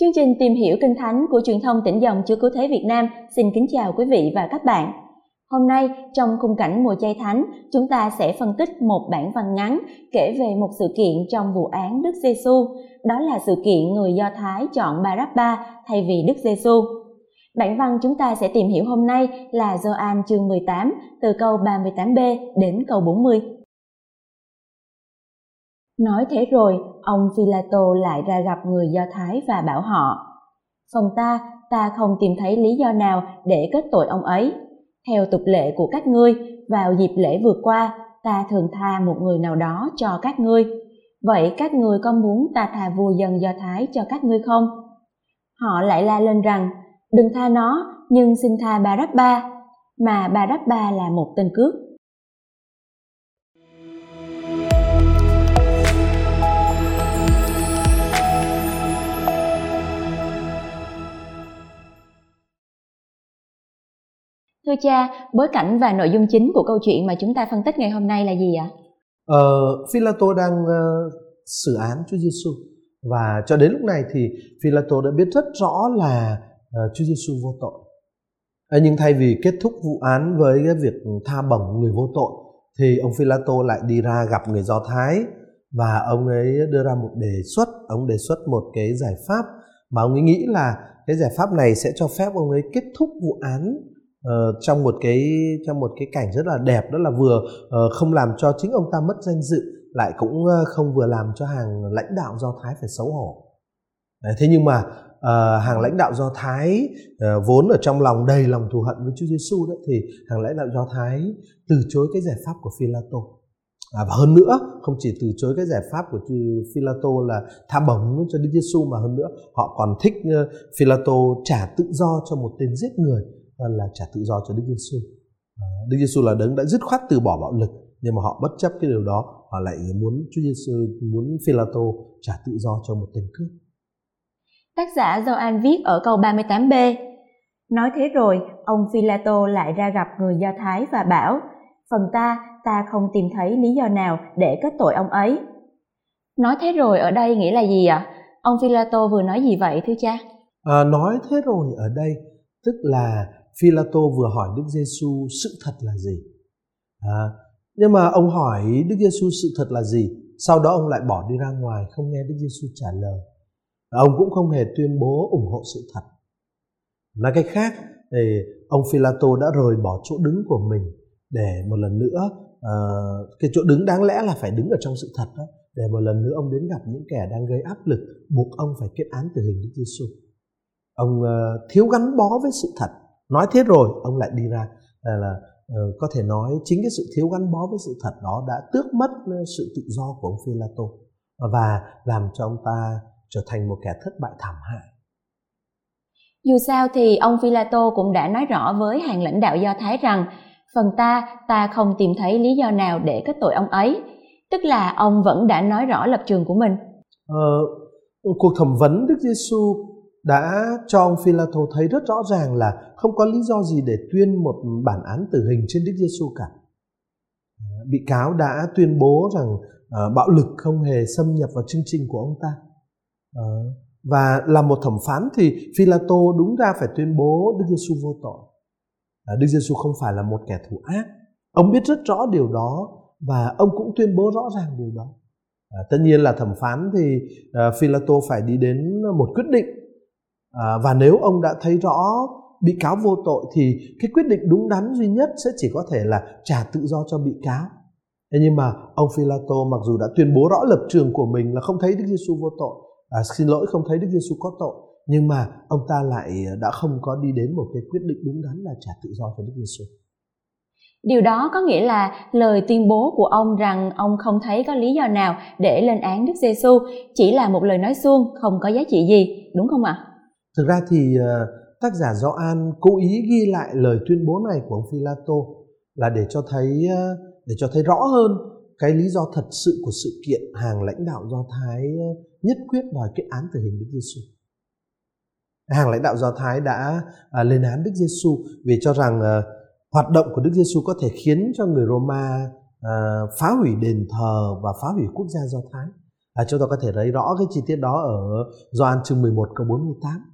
Chương trình tìm hiểu kinh thánh của truyền thông tỉnh dòng Chúa Cứu Thế Việt Nam xin kính chào quý vị và các bạn. Hôm nay, trong khung cảnh mùa chay thánh, chúng ta sẽ phân tích một bản văn ngắn kể về một sự kiện trong vụ án Đức Giêsu, đó là sự kiện người Do Thái chọn Barabba thay vì Đức Giêsu. Bản văn chúng ta sẽ tìm hiểu hôm nay là Gioan chương 18 từ câu 38b đến câu 40. Nói thế rồi, ông Philato lại ra gặp người Do Thái và bảo họ, Phần ta, ta không tìm thấy lý do nào để kết tội ông ấy. Theo tục lệ của các ngươi, vào dịp lễ vừa qua, ta thường tha một người nào đó cho các ngươi. Vậy các ngươi có muốn ta tha vua dân Do Thái cho các ngươi không? Họ lại la lên rằng, đừng tha nó, nhưng xin tha Barabba, mà Barabba là một tên cướp. Thưa cha, bối cảnh và nội dung chính của câu chuyện mà chúng ta phân tích ngày hôm nay là gì ạ? Ờ, Philato đang uh, xử án Chúa Giêsu và cho đến lúc này thì Philato đã biết rất rõ là uh, Chúa Giêsu vô tội. À, nhưng thay vì kết thúc vụ án với cái việc tha bổng người vô tội thì ông Philato lại đi ra gặp người Do Thái và ông ấy đưa ra một đề xuất, ông đề xuất một cái giải pháp mà ông ấy nghĩ là cái giải pháp này sẽ cho phép ông ấy kết thúc vụ án uh, trong một cái trong một cái cảnh rất là đẹp đó là vừa uh, không làm cho chính ông ta mất danh dự lại cũng uh, không vừa làm cho hàng lãnh đạo do thái phải xấu hổ. Đấy, thế nhưng mà uh, hàng lãnh đạo do thái uh, vốn ở trong lòng đầy lòng thù hận với Chúa Giêsu đó thì hàng lãnh đạo do thái từ chối cái giải pháp của Philato À, và hơn nữa không chỉ từ chối cái giải pháp của Philato là tha bổng cho Đức Giêsu mà hơn nữa họ còn thích Philato trả tự do cho một tên giết người là trả tự do cho Đức Giêsu. À, Đức Giêsu là đấng đã dứt khoát từ bỏ bạo lực nhưng mà họ bất chấp cái điều đó họ lại muốn Chúa Giêsu muốn Philato trả tự do cho một tên cướp. Tác giả Gioan viết ở câu 38b Nói thế rồi, ông Philato lại ra gặp người Do Thái và bảo Phần ta, ta không tìm thấy lý do nào để kết tội ông ấy. Nói thế rồi ở đây nghĩa là gì ạ? Ông Philato vừa nói gì vậy thưa cha? À, nói thế rồi ở đây tức là Philato vừa hỏi Đức Giêsu sự thật là gì. À, nhưng mà ông hỏi Đức Giêsu sự thật là gì, sau đó ông lại bỏ đi ra ngoài không nghe Đức Giêsu trả lời. Ông cũng không hề tuyên bố ủng hộ sự thật. Nói cách khác, thì ông Philato đã rời bỏ chỗ đứng của mình để một lần nữa uh, cái chỗ đứng đáng lẽ là phải đứng ở trong sự thật đó để một lần nữa ông đến gặp những kẻ đang gây áp lực buộc ông phải kết án tử hình Đức Giêsu ông uh, thiếu gắn bó với sự thật nói thế rồi ông lại đi ra là, là uh, có thể nói chính cái sự thiếu gắn bó với sự thật đó đã tước mất sự tự do của ông Philato và làm cho ông ta trở thành một kẻ thất bại thảm hại dù sao thì ông Philato cũng đã nói rõ với hàng lãnh đạo Do Thái rằng phần ta, ta không tìm thấy lý do nào để kết tội ông ấy. Tức là ông vẫn đã nói rõ lập trường của mình. Ờ, cuộc thẩm vấn Đức Giêsu đã cho ông Philato thấy rất rõ ràng là không có lý do gì để tuyên một bản án tử hình trên Đức Giêsu cả. Bị cáo đã tuyên bố rằng uh, bạo lực không hề xâm nhập vào chương trình của ông ta. Uh, và là một thẩm phán thì Philato đúng ra phải tuyên bố Đức Giêsu vô tội. Uh, Đức Giêsu không phải là một kẻ thù ác. Ông biết rất rõ điều đó và ông cũng tuyên bố rõ ràng điều đó. À, tất nhiên là thẩm phán thì uh, Philato phải đi đến một quyết định à, và nếu ông đã thấy rõ bị cáo vô tội thì cái quyết định đúng đắn duy nhất sẽ chỉ có thể là trả tự do cho bị cáo thế nhưng mà ông Philato mặc dù đã tuyên bố rõ lập trường của mình là không thấy Đức Giêsu vô tội à, xin lỗi không thấy Đức Giêsu có tội nhưng mà ông ta lại đã không có đi đến một cái quyết định đúng đắn là trả tự do cho Đức Giêsu. Điều đó có nghĩa là lời tuyên bố của ông rằng ông không thấy có lý do nào để lên án Đức Giêsu chỉ là một lời nói suông không có giá trị gì, đúng không ạ? Thực ra thì ờ, tác giả Gioan cố ý ghi lại lời tuyên bố này của ông Philato là để cho thấy ờ, để cho thấy rõ hơn cái lý do thật sự của sự kiện hàng lãnh đạo Do Thái ờ, nhất quyết đòi kết án tử hình Đức Giêsu. Hàng lãnh đạo Do Thái đã à, lên án Đức Giêsu vì cho rằng hoạt động của Đức Giêsu có thể khiến cho người Roma phá hủy đền thờ và phá hủy quốc gia Do Thái. À, chúng ta có thể thấy rõ cái chi tiết đó ở Gioan chương 11 câu 48.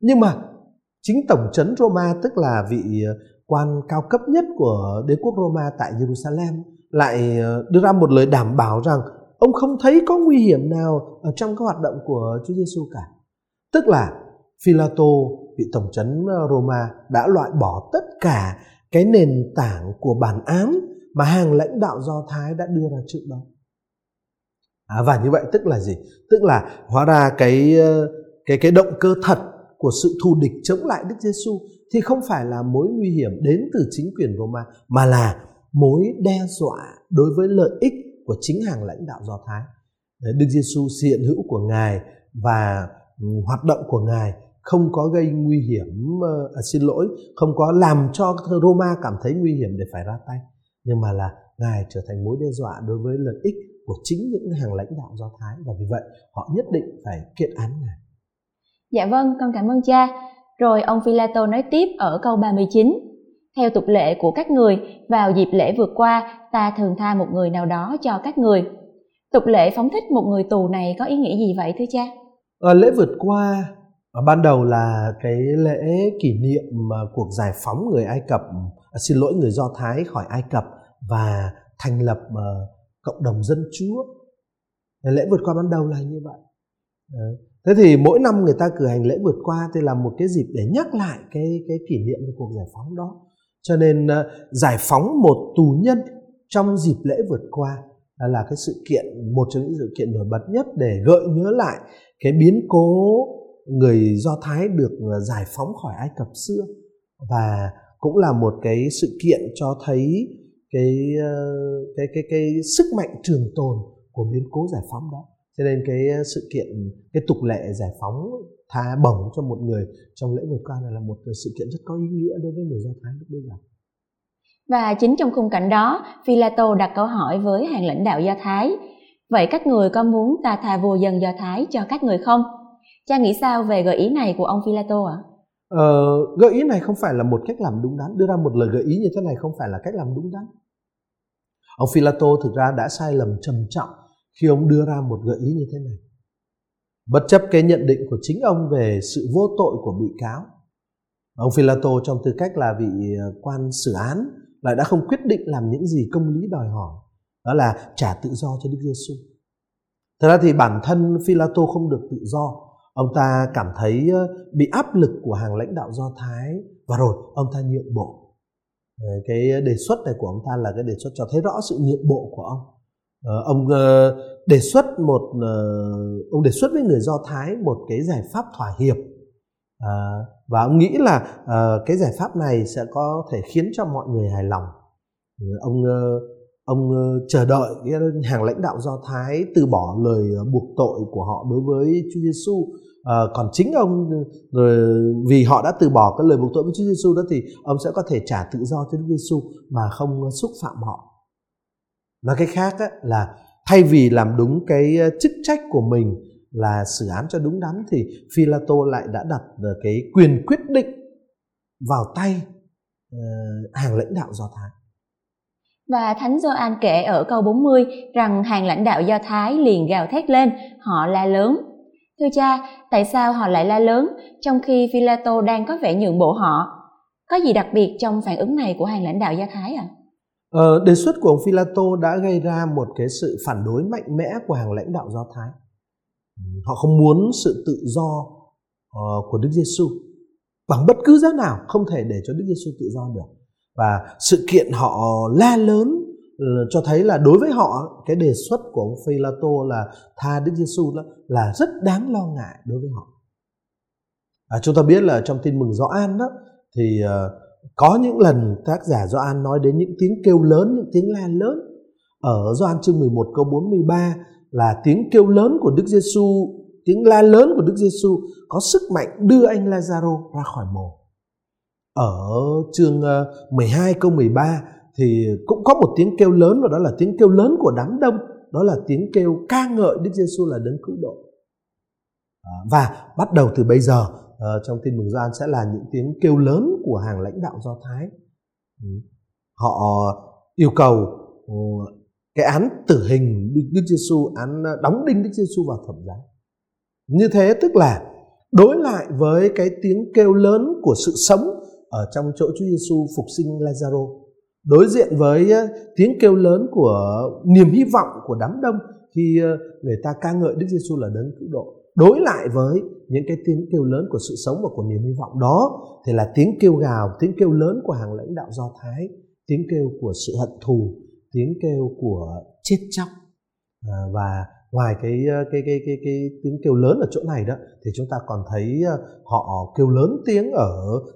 Nhưng mà chính tổng trấn Roma tức là vị ờ, quan cao cấp nhất của đế quốc Roma tại Jerusalem lại ờ, đưa ra một lời đảm bảo rằng ông không thấy có nguy hiểm nào ở trong các hoạt động của Chúa Giêsu cả. Tức là Philato, vị tổng trấn ờ, Roma đã loại bỏ tất cả cái nền tảng của bản án mà hàng lãnh đạo Do Thái đã đưa ra trước đó. À, và như vậy tức là gì? Tức là hóa ra cái cái cái động cơ thật của sự thù địch chống lại Đức Giêsu thì không phải là mối nguy hiểm đến từ chính quyền Roma mà là mối đe dọa đối với lợi ích của chính hàng lãnh đạo Do Thái. Đức Giêsu hiện hữu của Ngài và hoạt động của Ngài không có gây nguy hiểm à, xin lỗi không có làm cho Roma cảm thấy nguy hiểm để phải ra tay nhưng mà là ngài trở thành mối đe dọa đối với lợi ích của chính những hàng lãnh đạo do thái và vì vậy họ nhất định phải kiện án ngài Dạ vâng, con cảm ơn cha. Rồi ông Philato nói tiếp ở câu 39. Theo tục lệ của các người, vào dịp lễ vượt qua, ta thường tha một người nào đó cho các người. Tục lệ phóng thích một người tù này có ý nghĩa gì vậy thưa cha? À, lễ vượt qua à, ban đầu là cái lễ kỷ niệm mà cuộc giải phóng người Ai Cập, à, xin lỗi người Do Thái khỏi Ai Cập và thành lập à, cộng đồng dân Chúa. Lễ vượt qua ban đầu là như vậy thế thì mỗi năm người ta cử hành lễ vượt qua thì là một cái dịp để nhắc lại cái cái kỷ niệm về cuộc giải phóng đó. Cho nên uh, giải phóng một tù nhân trong dịp lễ vượt qua là cái sự kiện một trong những sự kiện nổi bật nhất để gợi nhớ lại cái biến cố người Do Thái được ờ, giải phóng khỏi Ai Cập xưa. Và cũng là một cái sự kiện cho thấy cái cái cái cái cái sức mạnh trường tồn của biến cố giải phóng đó cho nên cái ờ, sự kiện cái tục lệ giải phóng tha bổng cho một người trong lễ vượt qua này là một sự kiện rất có ý nghĩa đối với người do thái lúc bây giờ. Và chính trong khung cảnh đó Philato đặt câu hỏi với hàng lãnh đạo do thái vậy các người có muốn ta tha vô dân do thái cho các người không? Cha nghĩ sao về gợi ý này của ông Philato ạ? À? ờ, gợi ý này không phải là một cách làm đúng đắn. Đưa ra một lời gợi ý như thế này không phải là cách làm đúng đắn. Ông Philato thực ra đã sai lầm trầm trọng khi ông đưa ra một gợi ý như thế này. Bất chấp cái nhận định của chính ông về sự vô tội của bị cáo, ông Philato trong tư cách là vị ờ, quan xử án lại đã không quyết định làm những gì công lý đòi hỏi, đó là trả tự do cho Đức Giêsu. Thật ra thì bản thân Philato không được tự do, ông ta cảm thấy ờ, bị áp lực của hàng lãnh đạo Do Thái và rồi ông ta nhượng bộ. Ờ, cái đề xuất này của ông ta là cái đề xuất cho thấy rõ sự nhượng bộ của ông Ờ, ông ờ, đề xuất một ờ, ông đề xuất với người do thái một cái giải pháp thỏa hiệp. Và ông nghĩ là cái giải pháp này sẽ có thể khiến cho mọi người hài lòng. Ừ, ông ông chờ đợi cái hàng lãnh đạo do thái từ bỏ lời buộc tội của họ đối với Chúa Giêsu à, còn chính ông rồi vì họ đã từ bỏ cái lời buộc tội với Chúa Giêsu đó thì ông sẽ có thể trả tự do cho Chúa Giêsu mà không xúc phạm họ nói cách khác á, là thay vì làm đúng cái chức trách của mình là xử án cho đúng đắn thì Philato lại đã đặt ờ, cái quyền quyết định vào tay ờ, hàng lãnh đạo Do Thái. Và Thánh Gioan kể ở câu 40 rằng hàng lãnh đạo Do Thái liền gào thét lên, họ la lớn. Thưa cha, tại sao họ lại la lớn trong khi Philato đang có vẻ nhượng bộ họ? Có gì đặc biệt trong phản ứng này của hàng lãnh đạo Do Thái ạ? À? Ờ, đề xuất của ông Philato đã gây ra một cái sự phản đối mạnh mẽ của hàng lãnh đạo Do Thái. Ừ, họ không muốn sự tự do uh, của Đức Giêsu bằng bất cứ giá nào không thể để cho Đức Giêsu tự do được. Và sự kiện họ la lớn uh, cho thấy là đối với họ cái đề xuất của ông Philato là tha Đức Giêsu là, là rất đáng lo ngại đối với họ. À, chúng ta biết là trong tin mừng Gioan đó thì uh, có những lần tác giả Gioan nói đến những tiếng kêu lớn, những tiếng la lớn. Ở Gioan chương 11 câu 43 là tiếng kêu lớn của Đức Giêsu, tiếng la lớn của Đức Giêsu có sức mạnh đưa anh Lazaro ra khỏi mồ. Ở chương ờ, 12 câu 13 thì cũng có một tiếng kêu lớn và đó là tiếng kêu lớn của đám đông, đó là tiếng kêu ca ngợi Đức Giêsu là đấng cứu độ. Và bắt đầu từ bây giờ uh, trong tin mừng Gioan sẽ là những tiếng kêu lớn của hàng lãnh đạo Do Thái. Ừ. Họ yêu cầu uh, cái án tử hình Đức Giêsu án đóng đinh Đức Giêsu vào thẩm giá như thế tức là đối lại với cái tiếng kêu lớn của sự sống ở trong chỗ Chúa Giêsu phục sinh Lazaro đối diện với ờ, tiếng kêu lớn của niềm hy vọng của đám đông khi người ta ca ngợi Đức Giêsu là đấng cứu độ đối lại với những cái tiếng kêu lớn của sự sống và của niềm hy vọng đó thì là tiếng kêu gào tiếng kêu lớn của hàng lãnh đạo do thái tiếng kêu của sự hận thù tiếng kêu của chết chóc. À, và ngoài cái ờ, cái cái cái cái tiếng kêu lớn ở chỗ này đó thì chúng ta còn thấy ờ, họ kêu lớn tiếng ở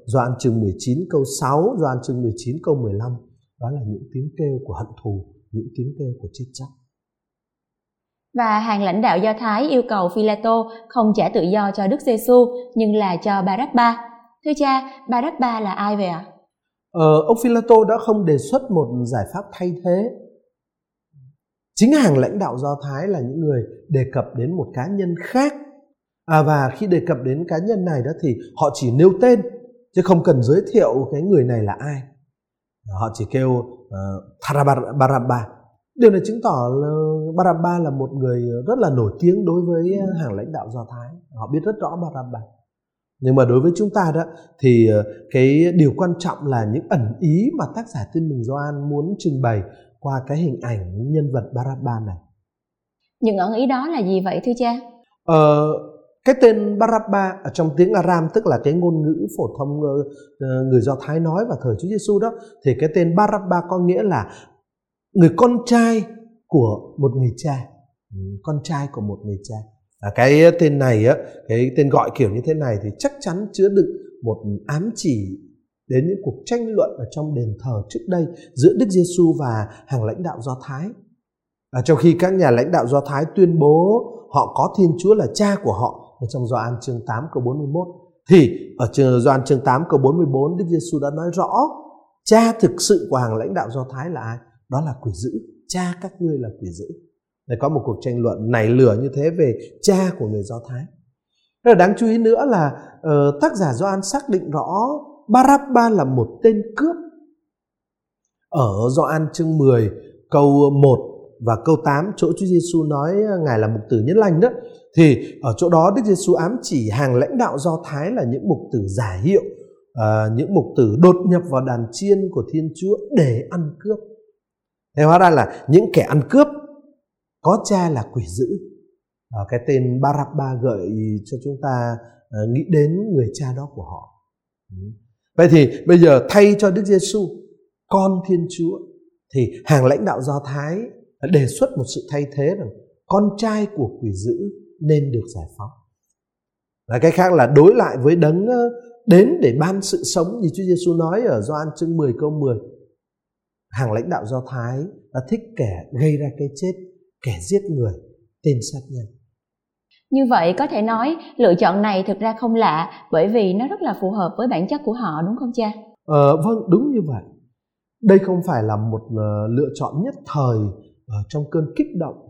Doan chương 19 câu 6, Doan chương 19 câu 15 đó là những tiếng kêu của hận thù, những tiếng kêu của chết chóc và hàng lãnh đạo Do Thái yêu cầu Philato không trả tự do cho Đức Giêsu nhưng là cho Barabba. Thưa cha, Barabba là ai vậy ạ? Ờ, ông Philato đã không đề xuất một giải pháp thay thế. Chính hàng lãnh đạo Do Thái là những người đề cập đến một cá nhân khác. À, và khi đề cập đến cá nhân này đó thì họ chỉ nêu tên chứ không cần giới thiệu cái người này là ai. Họ chỉ kêu ờ, uh, Barabba Điều này chứng tỏ là Barabba là một người rất là nổi tiếng đối với ừ. hàng lãnh đạo Do Thái. Họ biết rất rõ Barabba. Nhưng mà đối với chúng ta đó thì ờ, cái điều quan trọng là những ẩn ý mà tác giả Tin mừng Gioan muốn trình bày qua cái hình ảnh nhân vật Barabba này. Những ẩn ý đó là gì vậy thưa cha? Ờ, cái tên Barabba ở trong tiếng Aram tức là cái ngôn ngữ phổ thông ờ, ờ, người Do Thái nói vào thời Chúa Giêsu đó thì cái tên Barabba có nghĩa là người con trai của một người cha ừ, con trai của một người cha à, cái tên này á cái tên gọi kiểu như thế này thì chắc chắn chứa đựng một ám chỉ đến những cuộc tranh luận ở trong đền thờ trước đây giữa Đức Giêsu và hàng lãnh đạo Do Thái. À, trong khi các nhà lãnh đạo Do Thái tuyên bố họ có Thiên Chúa là cha của họ ở trong Gioan chương 8 câu 41 thì ở trường Gioan chương 8 câu 44 Đức Giêsu đã nói rõ cha thực sự của hàng lãnh đạo Do Thái là ai? Đó là quỷ dữ. Cha các ngươi là quỷ dữ. Để có một cuộc tranh luận nảy lửa như thế về cha của người do thái. Rất là đáng chú ý nữa là uh, tác giả Gioan xác định rõ Barabba là một tên cướp. Ở Gioan chương 10 câu 1 và câu 8 chỗ Chúa Giêsu nói ngài là mục tử nhân lành đó. Thì ở chỗ đó Đức Giêsu ám chỉ hàng lãnh đạo Do Thái là những mục tử giả hiệu uh, những mục tử đột nhập vào đàn chiên của Thiên Chúa để ăn cướp. Thế hóa ra là những kẻ ăn cướp có cha là quỷ dữ. À, cái tên Barabba gợi cho chúng ta à, nghĩ đến người cha đó của họ. Ừ. Vậy thì bây giờ thay cho Đức Giêsu con Thiên Chúa thì hàng lãnh đạo Do Thái đề xuất một sự thay thế rằng con trai của quỷ dữ nên được giải phóng. Là cái khác là đối lại với đấng đến để ban sự sống như Chúa Giêsu nói ở Gioan chương 10 câu 10 hàng lãnh đạo do thái đã thích kẻ gây ra cái chết kẻ giết người tên sát nhân. Như vậy có thể nói lựa chọn này thực ra không lạ bởi vì nó rất là phù hợp với bản chất của họ đúng không cha? Ờ, vâng đúng như vậy. Đây không phải là một uh, lựa chọn nhất thời ở trong cơn kích động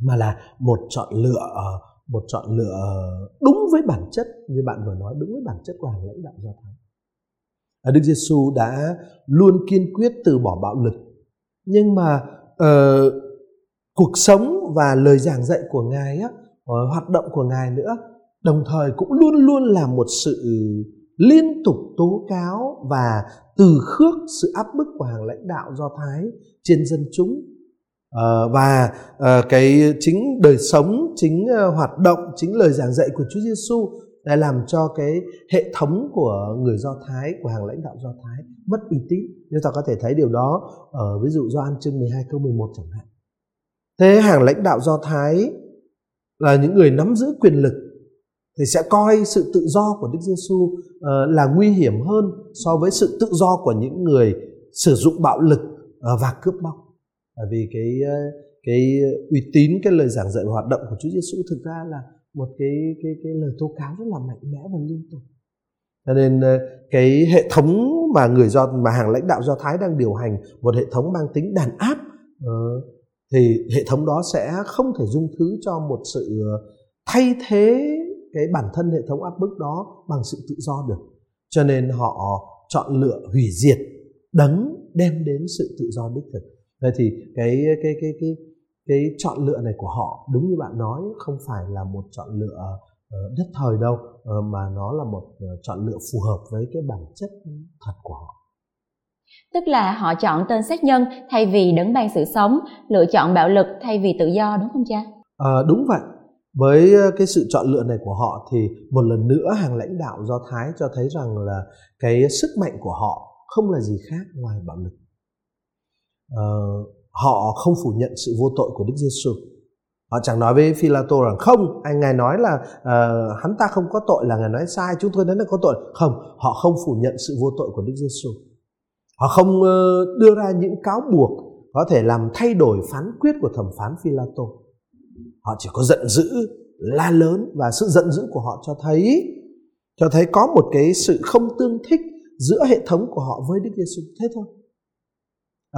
mà là một chọn lựa uh, một chọn lựa đúng với bản chất như bạn vừa nói đúng với bản chất của hàng lãnh đạo do thái Đức Giêsu đã luôn kiên quyết từ bỏ bạo lực. Nhưng mà uh, cuộc sống và lời giảng dạy của ngài á, uh, hoạt động của ngài nữa đồng thời cũng luôn luôn là một sự liên tục tố cáo và từ khước sự áp bức của hàng lãnh đạo do thái trên dân chúng. Uh, và uh, cái chính đời sống chính uh, hoạt động chính lời giảng dạy của Chúa Giêsu để làm cho cái hệ thống của người Do Thái của hàng lãnh đạo Do Thái mất uy tín. Chúng ta có thể thấy điều đó ở ví dụ Gioan chương 12 câu 11 chẳng hạn. Thế hàng lãnh đạo Do Thái là những người nắm giữ quyền lực thì sẽ coi sự tự do của Đức Giêsu uh, là nguy hiểm hơn so với sự tự do của những người sử dụng bạo lực uh, và cướp bóc. Bởi vì cái uh, cái uy tín cái lời giảng dạy hoạt động của Chúa Giêsu thực ra là một cái cái cái lời tố cáo rất là mạnh mẽ và liên tục. Cho nên ờ, cái hệ thống mà người do, mà hàng lãnh đạo do thái đang điều hành, một hệ thống mang tính đàn áp ờ, thì hệ thống đó sẽ không thể dung thứ cho một sự ờ, thay thế cái bản thân hệ thống áp bức đó bằng sự tự do được. Cho nên họ chọn lựa hủy diệt, đấng đem đến sự tự do đích thực. Vậy thì cái cái cái cái cái chọn lựa này của họ đúng như bạn nói không phải là một chọn lựa đất thời đâu mà nó là một chọn lựa phù hợp với cái bản chất thật của họ. Tức là họ chọn tên sát nhân thay vì đấng ban sự sống lựa chọn bạo lực thay vì tự do đúng không cha? À, đúng vậy. Với ờ, cái sự chọn lựa này của họ thì một lần nữa hàng lãnh đạo do thái cho thấy rằng là cái sức mạnh của họ không là gì khác ngoài bạo lực. À, họ không phủ nhận sự vô tội của đức giêsu họ chẳng nói với Philato rằng không anh ngài nói là uh, hắn ta không có tội là ngài nói sai chúng tôi nói là có tội không họ không phủ nhận sự vô tội của đức giêsu Họ không uh, đưa ra những cáo buộc có thể làm thay đổi phán quyết của thẩm phán Philato. Họ chỉ có giận dữ, la lớn và sự giận dữ của họ cho thấy cho thấy có một cái sự không tương thích giữa hệ thống của họ với Đức Giêsu thế thôi.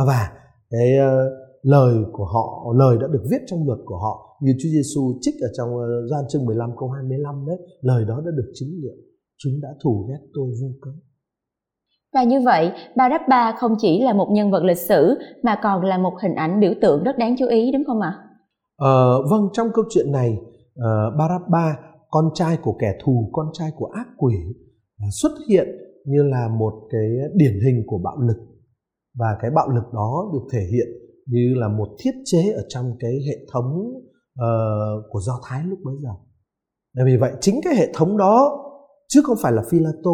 Và cái uh, lời của họ, lời đã được viết trong luật của họ như Chúa Giêsu trích ở trong uh, Gioan chương 15 câu 25 đấy, lời đó đã được chứng nghiệm. Chúng đã thù ghét tôi vô cớ. Và như vậy, Barabba không chỉ là một nhân vật lịch sử mà còn là một hình ảnh biểu tượng rất đáng chú ý đúng không ạ? Ờ, vâng, trong câu chuyện này, uh, Barabba, con trai của kẻ thù, con trai của ác quỷ xuất hiện như là một cái điển hình của bạo lực và cái bạo lực đó được thể hiện như là một thiết chế ở trong cái hệ thống uh, của Do Thái lúc bấy giờ. Vì vậy chính cái hệ thống đó chứ không phải là Philato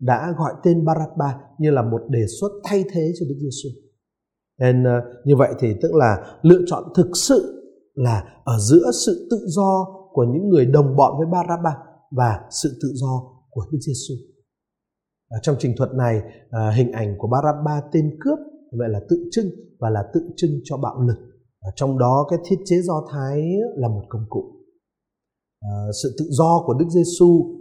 đã gọi tên Barabba như là một đề xuất thay thế cho Đức Giêsu. Nên uh, như vậy thì tức là lựa chọn thực sự là ở giữa sự tự do của những người đồng bọn với Barabba và sự tự do của Đức Giêsu. Ờ, trong trình thuật này, ờ, hình ảnh của Barabba tên cướp vậy là tự trưng và là tự trưng cho bạo lực. Ờ, trong đó cái thiết chế do Thái là một công cụ. Sự tự do của Đức Giêsu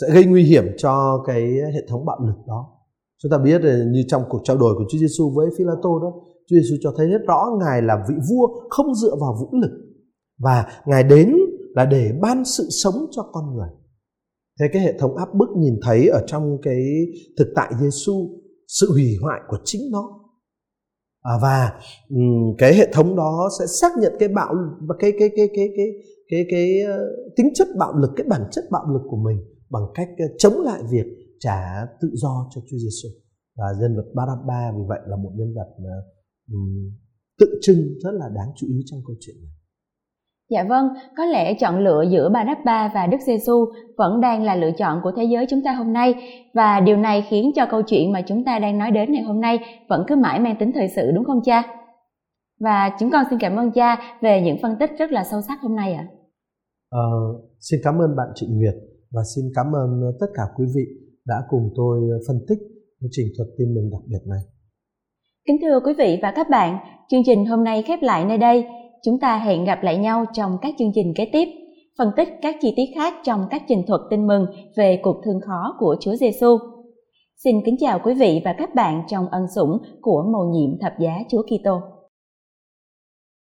sẽ gây nguy hiểm cho cái hệ thống bạo lực đó chúng ta biết như trong cuộc trao đổi của Chúa Giêsu với Philato đó Chúa Giêsu cho thấy rất rõ ngài là vị vua không dựa vào vũ lực và ngài đến là để ban sự sống cho con người thế cái hệ thống áp bức nhìn thấy ở trong cái thực tại Giêsu sự hủy hoại của chính nó à, và um, cái hệ thống đó sẽ xác nhận cái bạo và cái cái cái cái cái cái cái, cái uh, tính chất bạo lực cái bản chất bạo lực của mình bằng cách uh, chống lại việc trả tự do cho Chúa Giêsu và nhân vật Barabba vì vậy là một nhân vật um, tượng trưng rất là đáng chú ý trong câu chuyện này. Dạ vâng, có lẽ chọn lựa giữa Barabba và Đức Giêsu vẫn đang là lựa chọn của thế giới chúng ta hôm nay và điều này khiến cho câu chuyện mà chúng ta đang nói đến ngày hôm nay vẫn cứ mãi mang tính thời sự đúng không cha? Và chúng con xin cảm ơn cha về những phân tích rất là sâu sắc hôm nay ạ. À. Ờ, xin cảm ơn bạn Trịnh Nguyệt và xin cảm ơn tất cả quý vị đã cùng tôi phân tích trình thuật tin mừng đặc biệt này. Kính thưa quý vị và các bạn, chương trình hôm nay khép lại nơi đây. Chúng ta hẹn gặp lại nhau trong các chương trình kế tiếp, phân tích các chi tiết khác trong các trình thuật tin mừng về cuộc thương khó của Chúa Giêsu. Xin kính chào quý vị và các bạn trong ân sủng của mầu nhiệm thập giá Chúa Kitô.